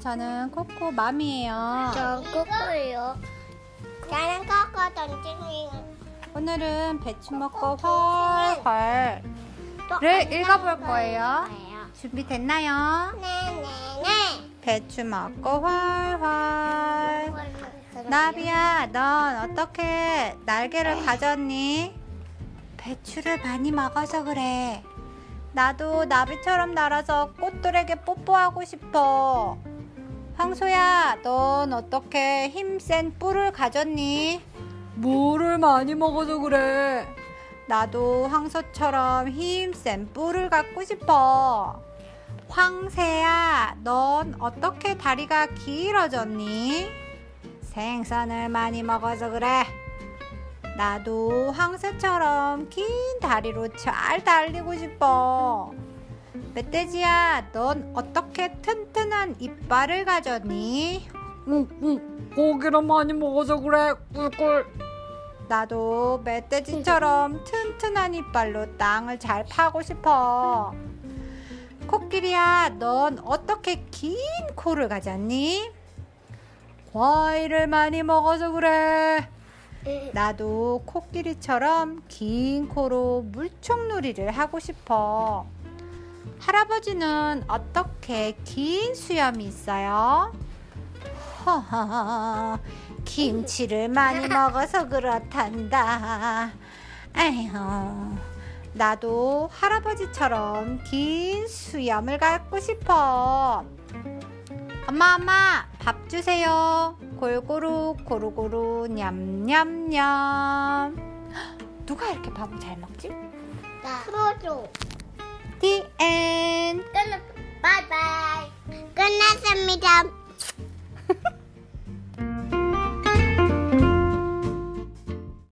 저는 코코 맘이에요. 전 꼬꼬예요. 나는 꼬꼬 던지니. 오늘은 배추 먹고 헐헐 를 읽어볼 거예요. 준비됐나요? 네네네. 배추 먹고 헐헐. 나비야, 넌 어떻게 날개를 가졌니? 배추를 많이 먹어서 그래. 나도 나비처럼 날아서 꽃들에게 뽀뽀하고 싶어. 황소야, 넌 어떻게 힘센 뿔을 가졌니? 물을 많이 먹어서 그래. 나도 황소처럼 힘센 뿔을 갖고 싶어. 황새야, 넌 어떻게 다리가 길어졌니? 생선을 많이 먹어서 그래. 나도 황새처럼 긴 다리로 잘 달리고 싶어. 멧돼지야, 넌 어떻게 튼튼한 이빨을 가졌니? 응, 응, 고기를 많이 먹어서 그래. 꿀꿀. 나도 멧돼지처럼 튼튼한 이빨로 땅을 잘 파고 싶어. 코끼리야, 넌 어떻게 긴 코를 가졌니? 과일을 많이 먹어서 그래. 나도 코끼리처럼 긴 코로 물총놀이를 하고 싶어. 할아버지는 어떻게 긴 수염이 있어요? 허허, 김치를 많이 먹어서 그렇단다. 에휴, 나도 할아버지처럼 긴 수염을 갖고 싶어. 엄마, 엄마, 밥 주세요. 골고루, 고루고루, 냠냠냠. 누가 이렇게 밥을 잘 먹지? 나. 풀어줘. The end.